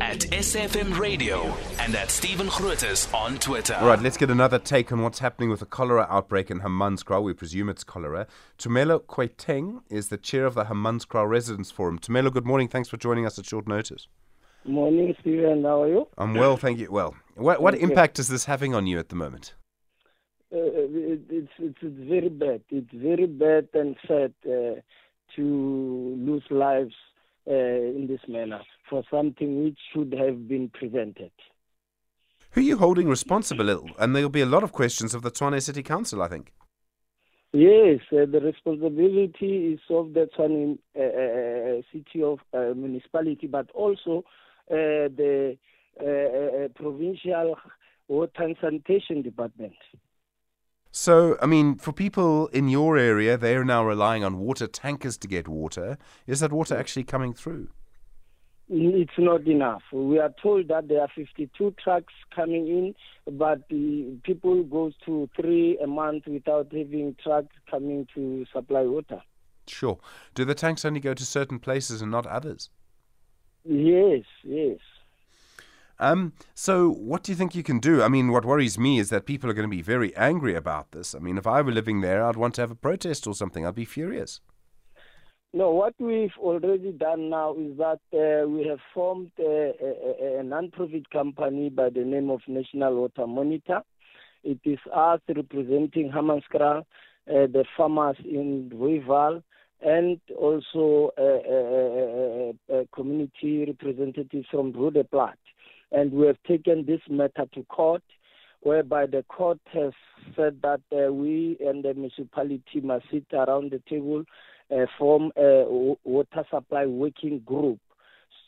at SFM Radio and at Stephen Grootes on Twitter. All right, let's get another take on what's happening with the cholera outbreak in Hammanskraal. We presume it's cholera. Tumelo Koitheng is the chair of the Hammanskraal Residents Forum. Tumelo, good morning. Thanks for joining us at short notice. Morning, Stephen. How are you? I'm well, thank you. Well, what, what Thank you. impact is this having on you at the moment? Uh, it, it's, it's it's very bad. It's very bad and sad uh, to lose lives uh, in this manner for something which should have been prevented. Who are you holding responsible? And there'll be a lot of questions of the Tshwane City Council, I think. Yes, uh, the responsibility is of the Tshwane uh, uh, city of uh, municipality, but also uh, the uh, uh, provincial water and sanitation department. So, I mean, for people in your area, they're now relying on water tankers to get water. Is that water actually coming through? It's not enough. We are told that there are 52 trucks coming in, but people go to three a month without having trucks coming to supply water. Sure. Do the tanks only go to certain places and not others? Yes, yes. Um, so, what do you think you can do? I mean, what worries me is that people are going to be very angry about this. I mean, if I were living there, I'd want to have a protest or something. I'd be furious. No, what we've already done now is that uh, we have formed a, a, a non-profit company by the name of National Water Monitor. It is us representing Hammanskraal, uh, the farmers in Rooiwal, and also uh, uh, uh, community representatives from Roodeplaat. And we have taken this matter to court, whereby the court has said that we and the municipality must sit around the table, uh, form a w- water supply working group,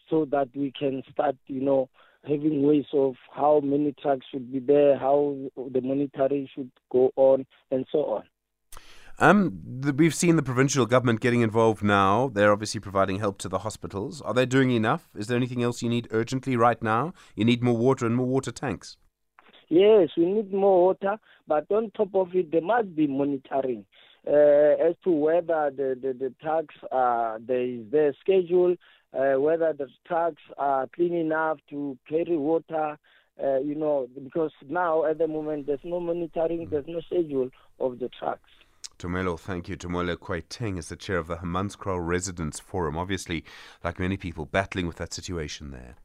so that we can start, you know, having ways of how many trucks should be there, how the monitoring should go on, and so on. Um, the, we've seen the provincial government getting involved now. They're obviously providing help to the hospitals. Are they doing enough? Is there anything else you need urgently right now? You need more water and more water tanks. Yes, we need more water, but on top of it, there must be monitoring uh, as to whether the, the, the trucks are there is their schedule, uh, whether the trucks are clean enough to carry water. Uh, you know, because now at the moment there's no monitoring, there's no schedule of the trucks. Tumelo, thank you. Tumelo Koitheng is the chair of the Hammanskraal Residents Forum. Obviously, like many people, battling with that situation there.